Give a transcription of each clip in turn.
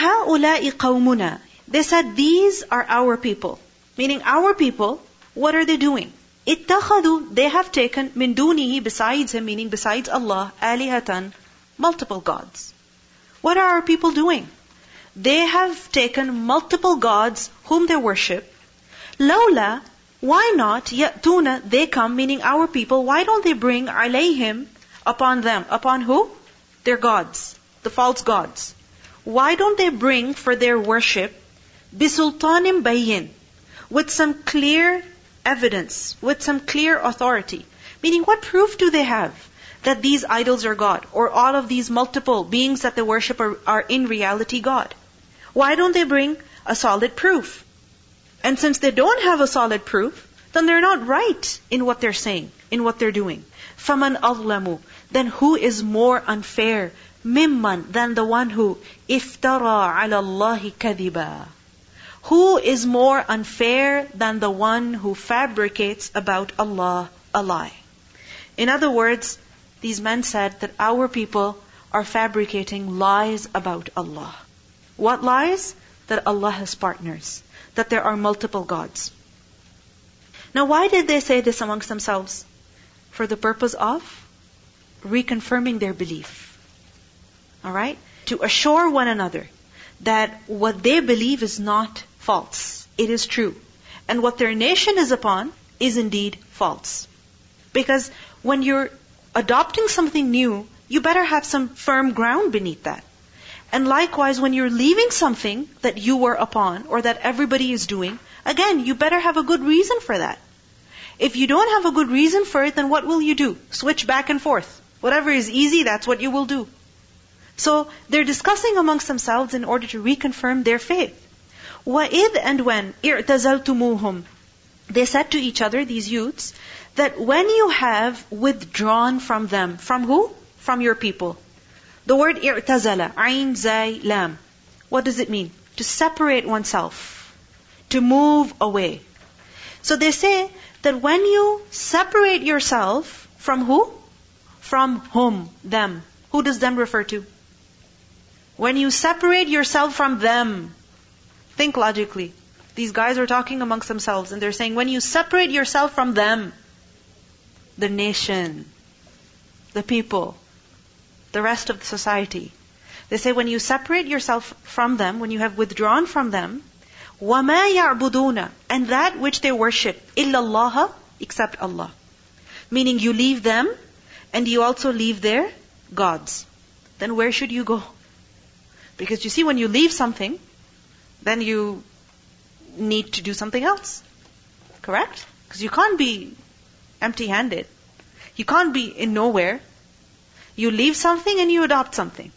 هؤلاء قومنا. They said, these are our people. Meaning our people, what are they doing? اتخذوا, they have taken min dunihi, besides him, meaning besides Allah, alihatan, multiple gods. What are our people doing? They have taken multiple gods whom they worship. Lawla, why not? Ya'tuna, they come, meaning our people. Why don't they bring alayhim upon them? Upon who? Their gods, the false gods. Why don't they bring for their worship bisultanim bayin, with some clear evidence, with some clear authority? Meaning, what proof do they have that these idols are God, or all of these multiple beings that they worship are, are in reality God? Why don't they bring a solid proof? And since they don't have a solid proof, then they're not right in what they're saying, in what they're doing. فَمَنْ أَظْلَمُ Then who is more unfair mimman than the one who iftara ala Allahi kadiba. Who is more unfair than the one who fabricates about Allah a lie? In other words, these men said that our people are fabricating lies about Allah. What lies? That Allah has partners, that there are multiple gods. Now, why did they say this amongst themselves? For the purpose of reconfirming their belief. Alright? To assure one another that what they believe is not false. It is true. And what their nation is upon is indeed false. Because when you're adopting something new, you better have some firm ground beneath that. And likewise, when you're leaving something that you were upon or that everybody is doing, again, you better have a good reason for that. If you don't have a good reason for it, then what will you do? Switch back and forth. Whatever is easy, that's what you will do. So they're discussing amongst themselves in order to reconfirm their faith. وَإِذْ and when اِعْتَزَلْتُمُوهُمْ They said to each other, these youths, that when you have withdrawn from them, from who? From your people. The word i'tazala, ayn, zay, lam. What does it mean? To separate oneself. To move away. So they say that when you separate yourself from who? From whom? Them. Who does them refer to? When you separate yourself from them, think logically. These guys are talking amongst themselves and they're saying, when you separate yourself from them, the nation, the people, the rest of the society. They say when you separate yourself from them, when you have withdrawn from them, وَمَا يَعْبُدُونَ And that which they worship, إِلَّا اللَّهَ Except Allah. Meaning you leave them, and you also leave their gods. Then where should you go? Because you see, when you leave something, then you need to do something else. Correct? Because you can't be empty handed. You can't be in nowhere. You leave something and you adopt something.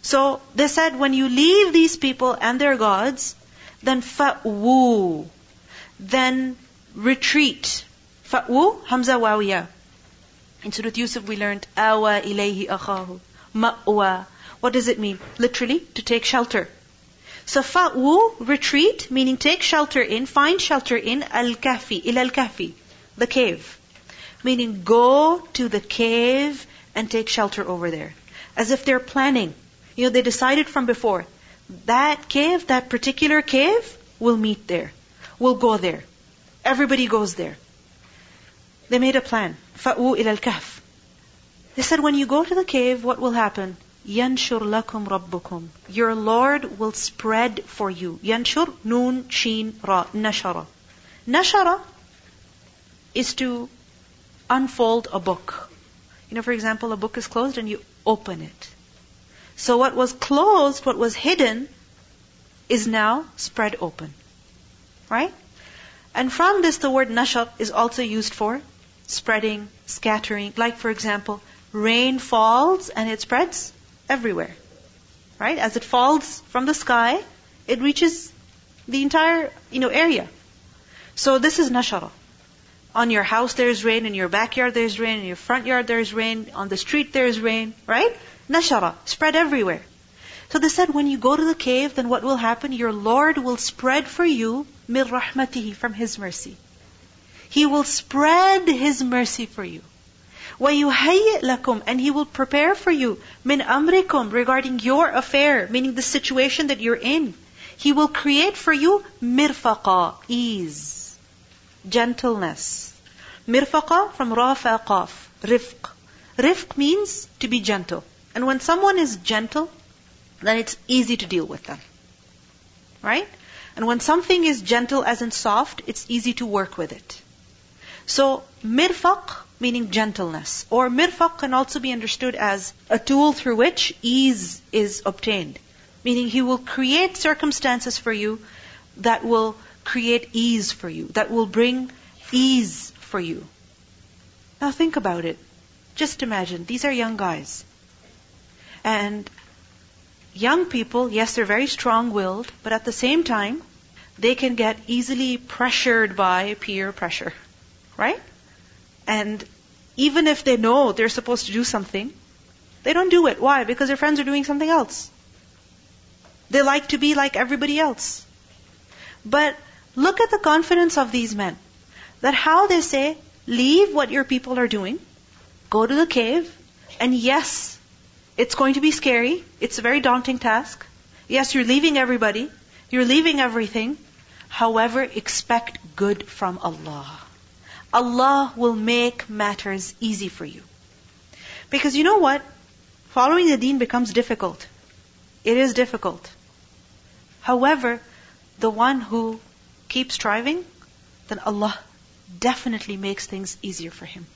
So they said when you leave these people and their gods, then fa'wu, then retreat. Fa'wu, hamza wawiya. In Surah Yusuf we learned awa ilayhi akhahu, ma'wa. What does it mean? Literally, to take shelter. Safa'u, retreat, meaning take shelter in, find shelter in al kafi, il al-kahfi, the cave. Meaning go to the cave and take shelter over there. As if they're planning. You know, they decided from before, that cave, that particular cave, we'll meet there. We'll go there. Everybody goes there. They made a plan. Fa'u il al-kahf. They said, when you go to the cave, what will happen? Yanshur lakum rabbukum. Your Lord will spread for you. Yanshur, Noon sheen, ra, nashara. Nashara is to unfold a book. You know, for example, a book is closed and you open it. So what was closed, what was hidden, is now spread open. Right? And from this, the word nashar is also used for spreading, scattering. Like, for example, rain falls and it spreads everywhere. Right? As it falls from the sky, it reaches the entire, you know, area. So this is nashara. On your house there's rain, in your backyard there's rain, in your front yard there's rain, on the street there's rain, right? Nashara, spread everywhere. So they said, when you go to the cave, then what will happen? Your Lord will spread for you mir rahmatihi from His mercy. He will spread His mercy for you. وَيُهَيِّئْ لَكُمْ And He will prepare for you min amrikum regarding your affair, meaning the situation that you're in. He will create for you mirfaqa, ease, gentleness. Mirfaqa from rafa qaf, rifq. Rifq means to be gentle. And when someone is gentle, then it's easy to deal with them. Right? And when something is gentle as in soft, it's easy to work with it. So, mirfaq, meaning gentleness, or mirfaq can also be understood as a tool through which ease is obtained. Meaning he will create circumstances for you that will create ease for you, that will bring ease for you. Now think about it. Just imagine, these are young guys. And young people, yes, they're very strong willed, but at the same time, they can get easily pressured by peer pressure. Right? And even if they know they're supposed to do something, they don't do it. Why? Because their friends are doing something else. They like to be like everybody else. But look at the confidence of these men. That how they say, leave what your people are doing, go to the cave, and yes, it's going to be scary. It's a very daunting task. Yes, you're leaving everybody. You're leaving everything. However, expect good from Allah. Allah will make matters easy for you. Because you know what? Following the deen becomes difficult. It is difficult. However, the one who keeps striving, then Allah definitely makes things easier for him.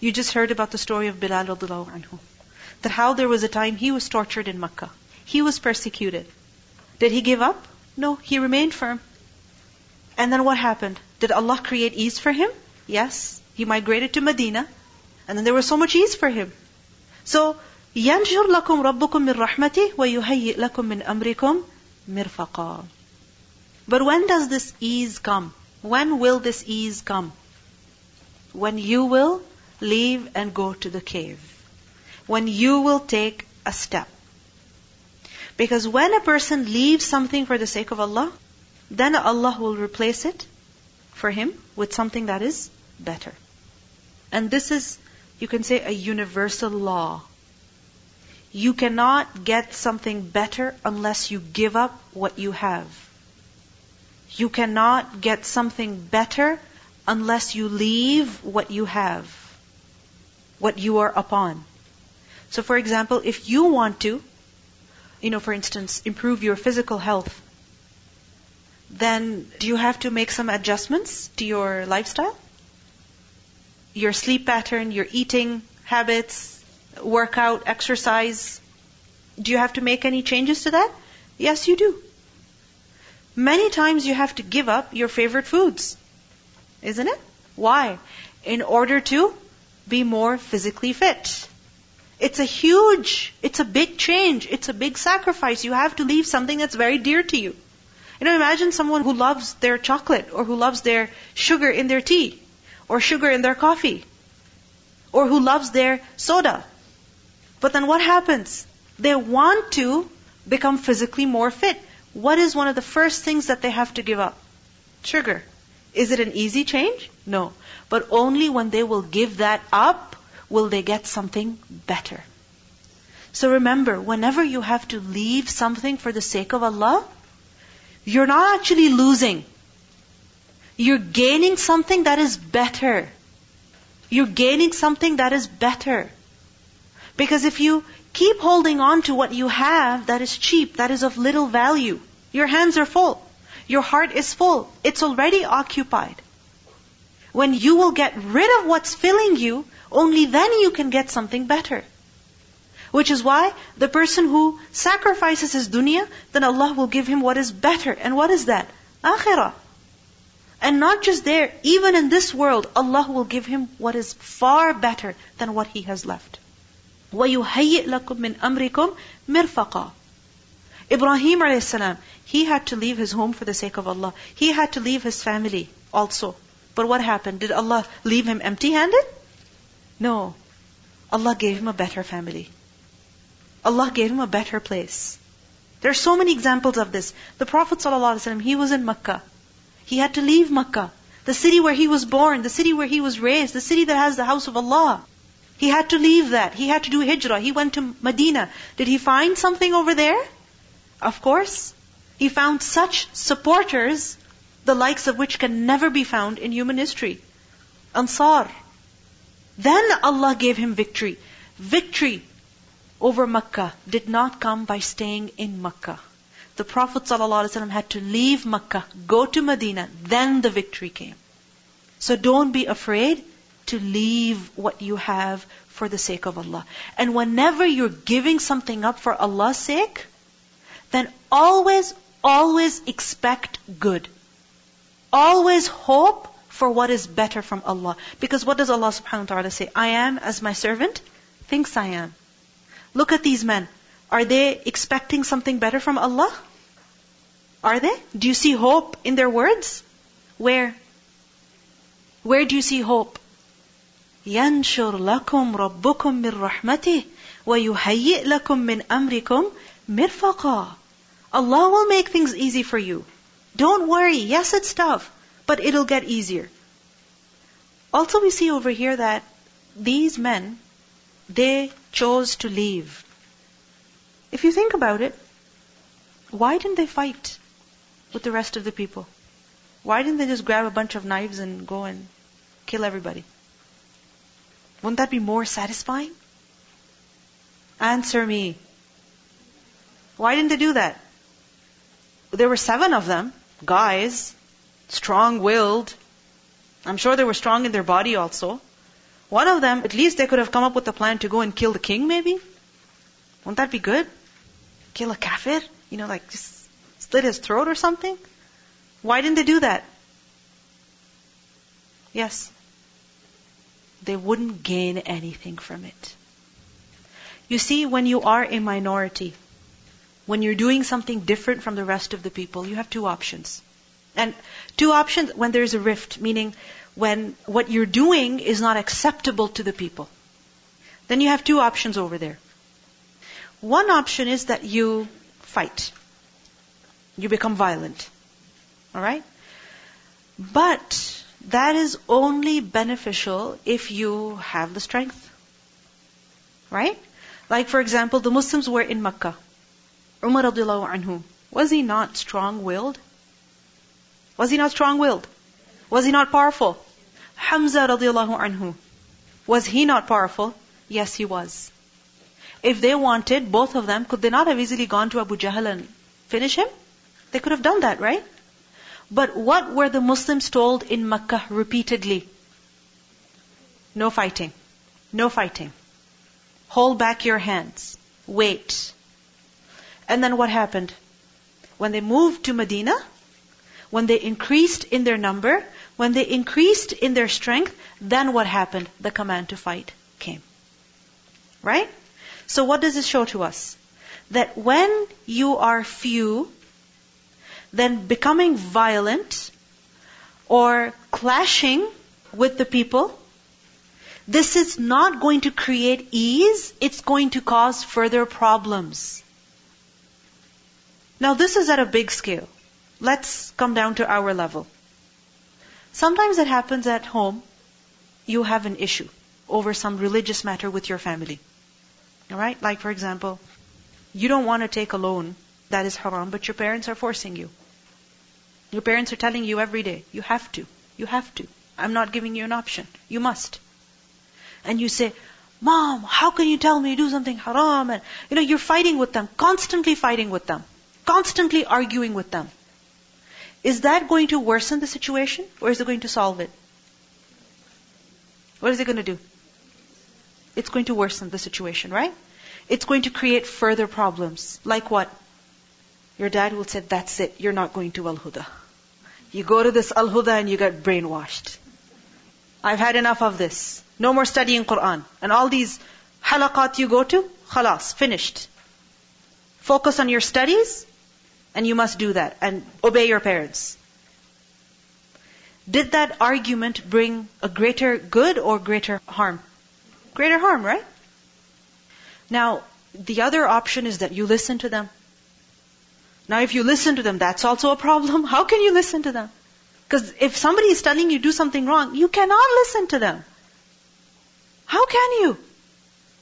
You just heard about the story of Bilal radiallahu anhu. That how there was a time he was tortured in Makkah. He was persecuted. Did he give up? No, he remained firm. And then what happened? Did Allah create ease for him? Yes. He migrated to Medina. And then there was so much ease for him. So, ينشر لكم ربكم من رحمته ويهيئ لكم من أمركم مرفقا. But when does this ease come? When will this ease come? When you will leave and go to the cave. When you will take a step. Because when a person leaves something for the sake of Allah, then Allah will replace it for him with something that is better. And this is, you can say, a universal law. You cannot get something better unless you give up what you have. You cannot get something better unless you leave what you have, what you are upon. So for example, if you want to, you know, for instance, improve your physical health, then do you have to make some adjustments to your lifestyle? Your sleep pattern, your eating habits, workout, exercise. Do you have to make any changes to that? Yes, you do. Many times you have to give up your favorite foods. Isn't it? Why? In order to be more physically fit. It's a huge, it's a big change, it's a big sacrifice. You have to leave something that's very dear to you. You know, imagine someone who loves their chocolate or who loves their sugar in their tea or sugar in their coffee or who loves their soda. But then what happens? They want to become physically more fit. What is one of the first things that they have to give up? Sugar. Is it an easy change? No. But only when they will give that up will they get something better. So remember, whenever you have to leave something for the sake of Allah, you're not actually losing. You're gaining something that is better. You're gaining something that is better. Because if you keep holding on to what you have that is cheap, that is of little value, your hands are full. Your heart is full. It's already occupied. When you will get rid of what's filling you, only then you can get something better. Which is why the person who sacrifices his dunya, then Allah will give him what is better. And what is that? Akhirah. And not just there, even in this world, Allah will give him what is far better than what he has left. وَيُهَيِّئْ لَكُم مِّنْ أَمْرِكُمْ مِرْفَقًا Ibrahim a.s., he had to leave his home for the sake of Allah. He had to leave his family also. But what happened? Did Allah leave him empty-handed? No. Allah gave him a better family. Allah gave him a better place. There are so many examples of this. The Prophet ﷺ, he was in Makkah. He had to leave Makkah. the city where he was born, the city where he was raised, the city that has the house of Allah. He had to leave that. He had to do hijrah. He went to Medina. Did he find something over there? Of course. He found such supporters, the likes of which can never be found in human history. Ansar. Then Allah gave him victory. Victory over Makkah did not come by staying in Makkah. The Prophet ﷺ had to leave Makkah, go to Medina, then the victory came. So don't be afraid to leave what you have for the sake of Allah. And whenever you're giving something up for Allah's sake, then always, always expect good. Always hope for what is better from Allah. Because what does Allah subhanahu wa ta'ala say? I am as my servant thinks I am. Look at these men. Are they expecting something better from Allah? Are they? Do you see hope in their words? Where? Where do you see hope? ينشر لكم ربكم من رحمته ويهيئ لكم من أمركم مرفقا Allah will make things easy for you. Don't worry. Yes, it's tough, but it'll get easier. Also, we see over here that these men, they chose to leave. If you think about it, why didn't they fight with the rest of the people? Why didn't they just grab a bunch of knives and go and kill everybody? Wouldn't that be more satisfying? Answer me. Why didn't they do that? There were seven of them, guys, strong willed. I'm sure they were strong in their body also. One of them, at least they could have come up with a plan to go and kill the king, maybe? Wouldn't that be good? Kill a kafir? You know, like just slit his throat or something? Why didn't they do that? Yes they wouldn't gain anything from it. You see, when you are a minority, when you're doing something different from the rest of the people, you have two options. And two options when there's a rift, meaning when what you're doing is not acceptable to the people. Then you have two options over there. One option is that you fight. You become violent. Alright? But that is only beneficial if you have the strength. Right? Like for example, the Muslims were in Makkah. Umar anhu. Was he not strong-willed? Was he not strong-willed? Was he not powerful? Hamza radiallahu anhu. Was he not powerful? Yes, he was. If they wanted, both of them, could they not have easily gone to Abu Jahl and finish him? They could have done that, right? But what were the Muslims told in Makkah repeatedly? No fighting. No fighting. Hold back your hands. Wait. And then what happened? When they moved to Medina, when they increased in their number, when they increased in their strength, then what happened? The command to fight came. Right? So what does this show to us? That when you are few, then becoming violent or clashing with the people, this is not going to create ease, it's going to cause further problems. Now this is at a big scale. Let's come down to our level. Sometimes it happens at home, you have an issue over some religious matter with your family. Alright? Like for example, you don't want to take a loan that is haram, but your parents are forcing you. Your parents are telling you every day, you have to, you have to. I'm not giving you an option. You must. And you say, Mom, how can you tell me to do something haram? And, you know, you're fighting with them, constantly fighting with them, constantly arguing with them. Is that going to worsen the situation or is it going to solve it? What is it going to do? It's going to worsen the situation, right? It's going to create further problems. Like what? Your dad will say, that's it, you're not going to Al-Huda. You go to this Al-Huda and you get brainwashed. I've had enough of this. No more studying Quran. And all these halaqat you go to, khalas, finished. Focus on your studies, and you must do that, and obey your parents. Did that argument bring a greater good or greater harm? Greater harm, right? Now, the other option is that you listen to them. Now if you listen to them, that's also a problem. How can you listen to them? Because if somebody is telling you to do something wrong, you cannot listen to them. How can you?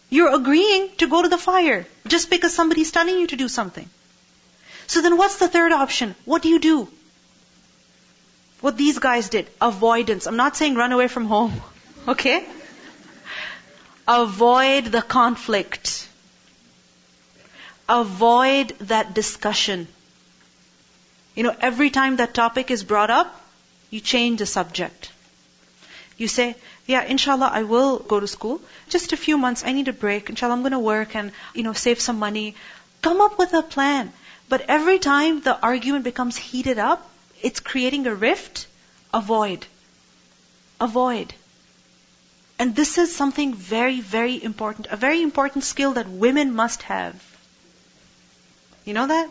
You're agreeing to go to the fire just because somebody is telling you to do something. So then what's the third option? What do you do? What these guys did. Avoidance. I'm not saying run away from home. Okay? Avoid the conflict. Avoid that discussion. You know, every time that topic is brought up, you change the subject. You say, yeah, inshallah, I will go to school. Just a few months, I need a break. Inshallah, I'm going to work and, you know, save some money. Come up with a plan. But every time the argument becomes heated up, it's creating a rift. Avoid. Avoid. And this is something very, very important, a very important skill that women must have. You know that?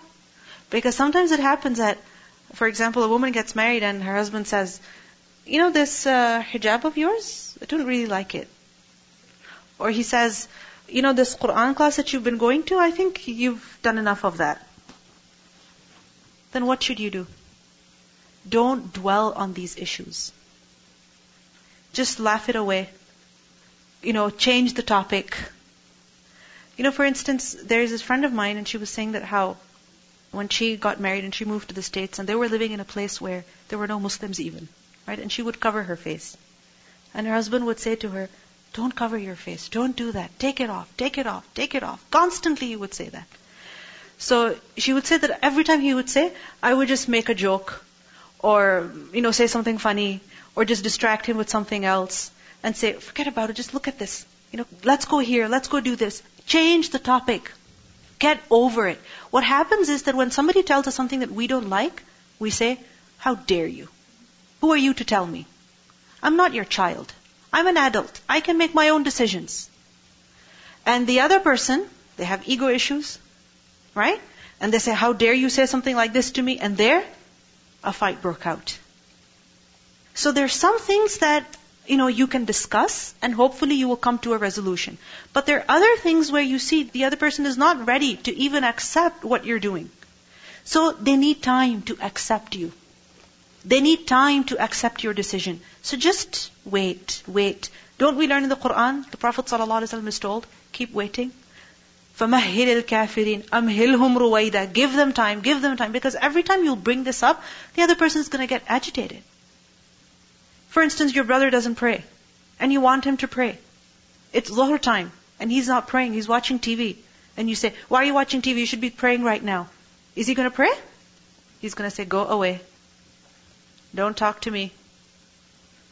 Because sometimes it happens that, for example, a woman gets married and her husband says, you know this uh, hijab of yours? I don't really like it. Or he says, you know this Quran class that you've been going to? I think you've done enough of that. Then what should you do? Don't dwell on these issues. Just laugh it away you know, change the topic. You know, for instance, there's this friend of mine and she was saying that how when she got married and she moved to the States and they were living in a place where there were no Muslims even, right? And she would cover her face. And her husband would say to her, don't cover your face. Don't do that. Take it off. Take it off. Take it off. Constantly he would say that. So she would say that every time he would say, I would just make a joke or, you know, say something funny or just distract him with something else and say, forget about it, just look at this. You know, let's go here, let's go do this. Change the topic. Get over it. What happens is that when somebody tells us something that we don't like, we say, how dare you? Who are you to tell me? I'm not your child. I'm an adult. I can make my own decisions. And the other person, they have ego issues, right? And they say, how dare you say something like this to me? And there, a fight broke out. So there's some things that you know, you can discuss and hopefully you will come to a resolution. But there are other things where you see the other person is not ready to even accept what you're doing. So they need time to accept you. They need time to accept your decision. So just wait, wait. Don't we learn in the Quran? The Prophet ﷺ is told, keep waiting. فَمَهِّلِ الْكَافِرِينَ أَمْهِلْهُمْ رُوَيْدًا Give them time, give them time. Because every time you bring this up, the other person is going to get agitated. For instance, your brother doesn't pray, and you want him to pray. It's Dhuhr time, and he's not praying, he's watching TV. And you say, Why are you watching TV? You should be praying right now. Is he going to pray? He's going to say, Go away. Don't talk to me.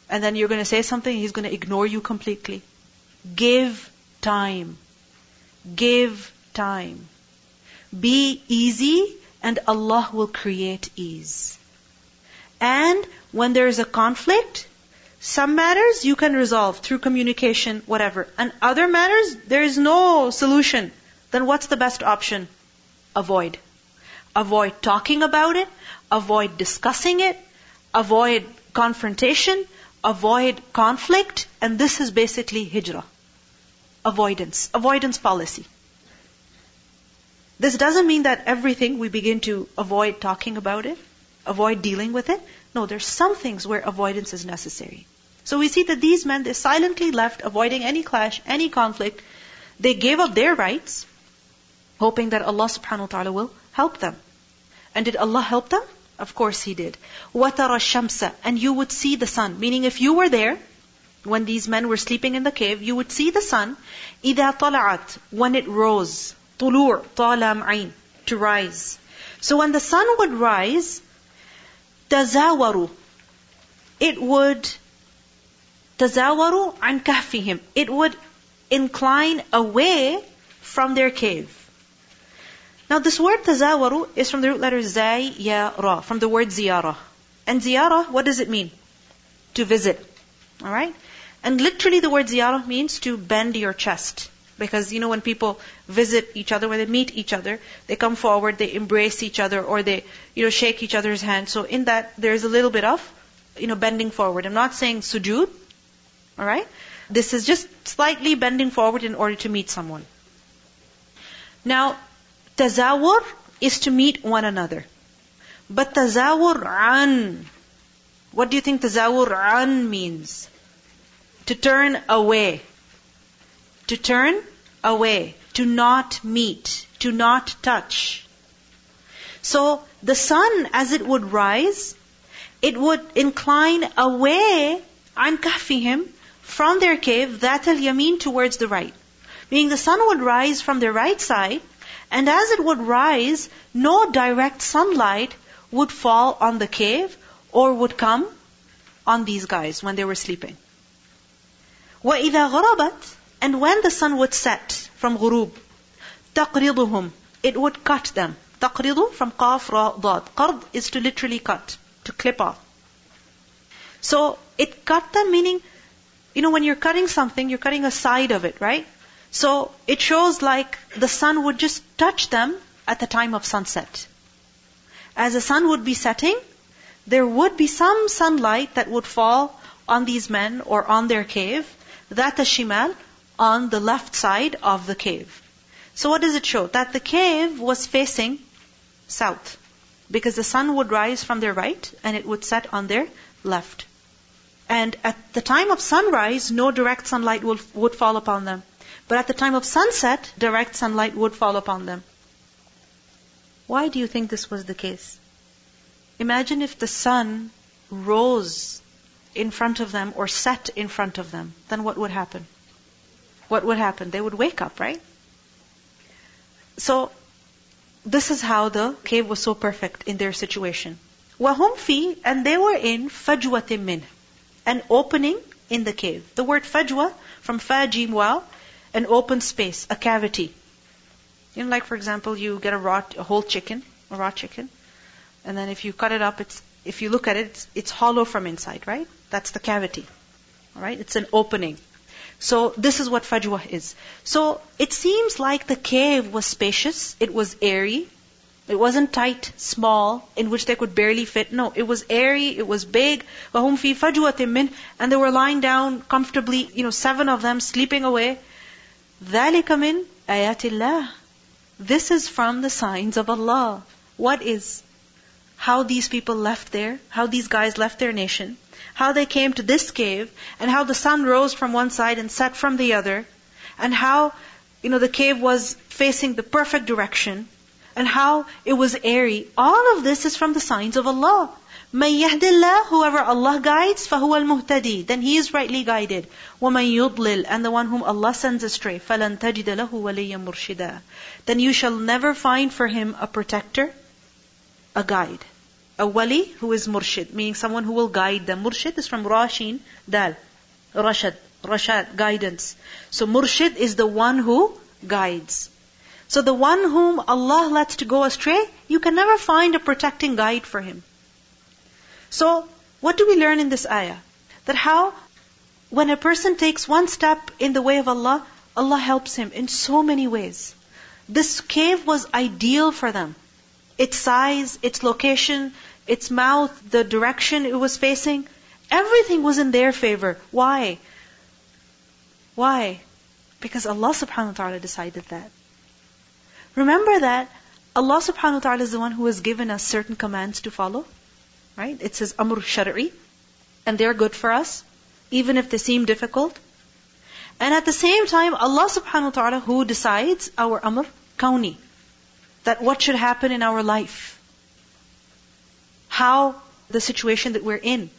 And then you're going to say something, he's going to ignore you completely. Give time. Give time. Be easy, and Allah will create ease. And when there is a conflict, some matters you can resolve through communication, whatever. And other matters, there is no solution. Then what's the best option? Avoid. Avoid talking about it. Avoid discussing it. Avoid confrontation. Avoid conflict. And this is basically hijrah Avoidance. Avoidance policy. This doesn't mean that everything we begin to avoid talking about it, avoid dealing with it. No, there's some things where avoidance is necessary. So we see that these men, they silently left, avoiding any clash, any conflict. They gave up their rights, hoping that Allah subhanahu wa ta'ala will help them. And did Allah help them? Of course He did. وَتَرَى الشَّمْسَ And you would see the sun. Meaning if you were there, when these men were sleeping in the cave, you would see the sun, إِذَا طَلَعَتْ When it rose. طُلُوع طَالَ مَعِينَ To rise. So when the sun would rise, تَزَاوَرُوا It would تزاوروا عن كهفهم. It would incline away from their cave. Now this word tazawaru is from the root letter zay, ya, ra, from the word ziyara. And ziyara, what does it mean? To visit. Alright? And literally the word ziyara means to bend your chest. Because, you know, when people visit each other, when they meet each other, they come forward, they embrace each other, or they, you know, shake each other's hand. So in that, there's a little bit of, you know, bending forward. I'm not saying sujood, Alright? This is just slightly bending forward in order to meet someone. Now, tazawur is to meet one another. But tazawur an, What do you think tazawur an means? To turn away. To turn away. To not meet. To not touch. So the sun, as it would rise, it would incline away an kahfihim from their cave, that al yameen towards the right. Meaning the sun would rise from their right side, and as it would rise, no direct sunlight would fall on the cave or would come on these guys when they were sleeping. وَإِذَا غَرَبَتْ And when the sun would set from غروب, تَقْرِضُهُمْ It would cut them. تقرض from قاف را ضاد. قرض is to literally cut, to clip off. So it cut them meaning, you know, when you're cutting something, you're cutting a side of it, right? So it shows like the sun would just touch them at the time of sunset. As the sun would be setting, there would be some sunlight that would fall on these men or on their cave, that shimal, on the left side of the cave. So what does it show? That the cave was facing south. Because the sun would rise from their right and it would set on their left. And at the time of sunrise, no direct sunlight would, would fall upon them. But at the time of sunset, direct sunlight would fall upon them. Why do you think this was the case? Imagine if the sun rose in front of them or set in front of them, then what would happen? What would happen? They would wake up, right? So, this is how the cave was so perfect in their situation. وَهُمْ فِي And they were in فَجْوَةٍ مِّنْهِ An opening in the cave. The word fajwa, from fa jim wow, an open space, a cavity. You know, like for example, you get a raw, a whole chicken, a raw chicken, and then if you cut it up, it's, if you look at it, it's, it's hollow from inside, right? That's the cavity. Alright? It's an opening. So this is what fajwa is. So it seems like the cave was spacious, it was airy, it wasn't tight, small, in which they could barely fit. No, it was airy, it was big. وَهُمْ فِي فَجْوَةٍ مِّنْ And they were lying down comfortably, you know, seven of them sleeping away. ذَلِكَ مِنْ آيَاتِ اللَّهِ This is from the signs of Allah. What is? How these people left there, how these guys left their nation, how they came to this cave, and how the sun rose from one side and set from the other, and how, you know, the cave was facing the perfect direction, and how it was airy. All of this is from the signs of Allah. مَن يَهْدِ اللَّهُ Whoever Allah guides, فَهُوَ الْمُهْتَدِي Then he is rightly guided. وَمَن يُضْلِلْ And the one whom Allah sends astray, فَلَن تَجِدَ لَهُ وَلِيًّا مُرْشِدًا Then you shall never find for him a protector, a guide. A wali who is murshid, meaning someone who will guide them. Murshid is from Rashin, Dal. Rashad, Rashad, guidance. So murshid is the one who guides. So the one whom Allah lets to go astray, you can never find a protecting guide for him. So, what do we learn in this ayah? That how, when a person takes one step in the way of Allah, Allah helps him in so many ways. This cave was ideal for them. Its size, its location, its mouth, the direction it was facing, everything was in their favor. Why? Why? Because Allah subhanahu wa ta'ala decided that. Remember that Allah subhanahu wa ta'ala is the one who has given us certain commands to follow. Right? It says amr shar'i. And they're good for us, even if they seem difficult. And at the same time, Allah subhanahu wa ta'ala who decides our amr kauni that what should happen in our life. How the situation that we're in.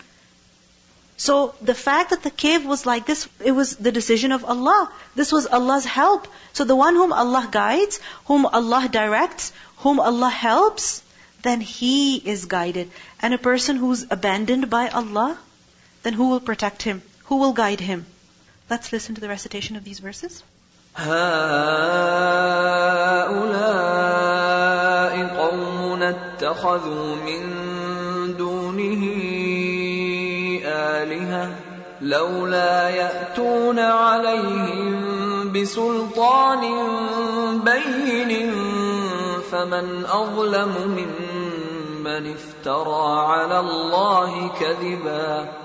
So the fact that the cave was like this, it was the decision of Allah. This was Allah's help. So the one whom Allah guides, whom Allah directs, whom Allah helps, then he is guided. And a person who's abandoned by Allah, then who will protect him? Who will guide him? Let's listen to the recitation of these verses. هؤلاء قوم اتخذوا من دونه آلهة لولا يأتون عليهم بسلطان بين فمن أظلم ممن افترى على الله كذبا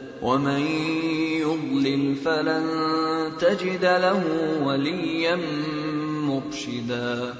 ومن يضلل فلن تجد له وليا مرشدا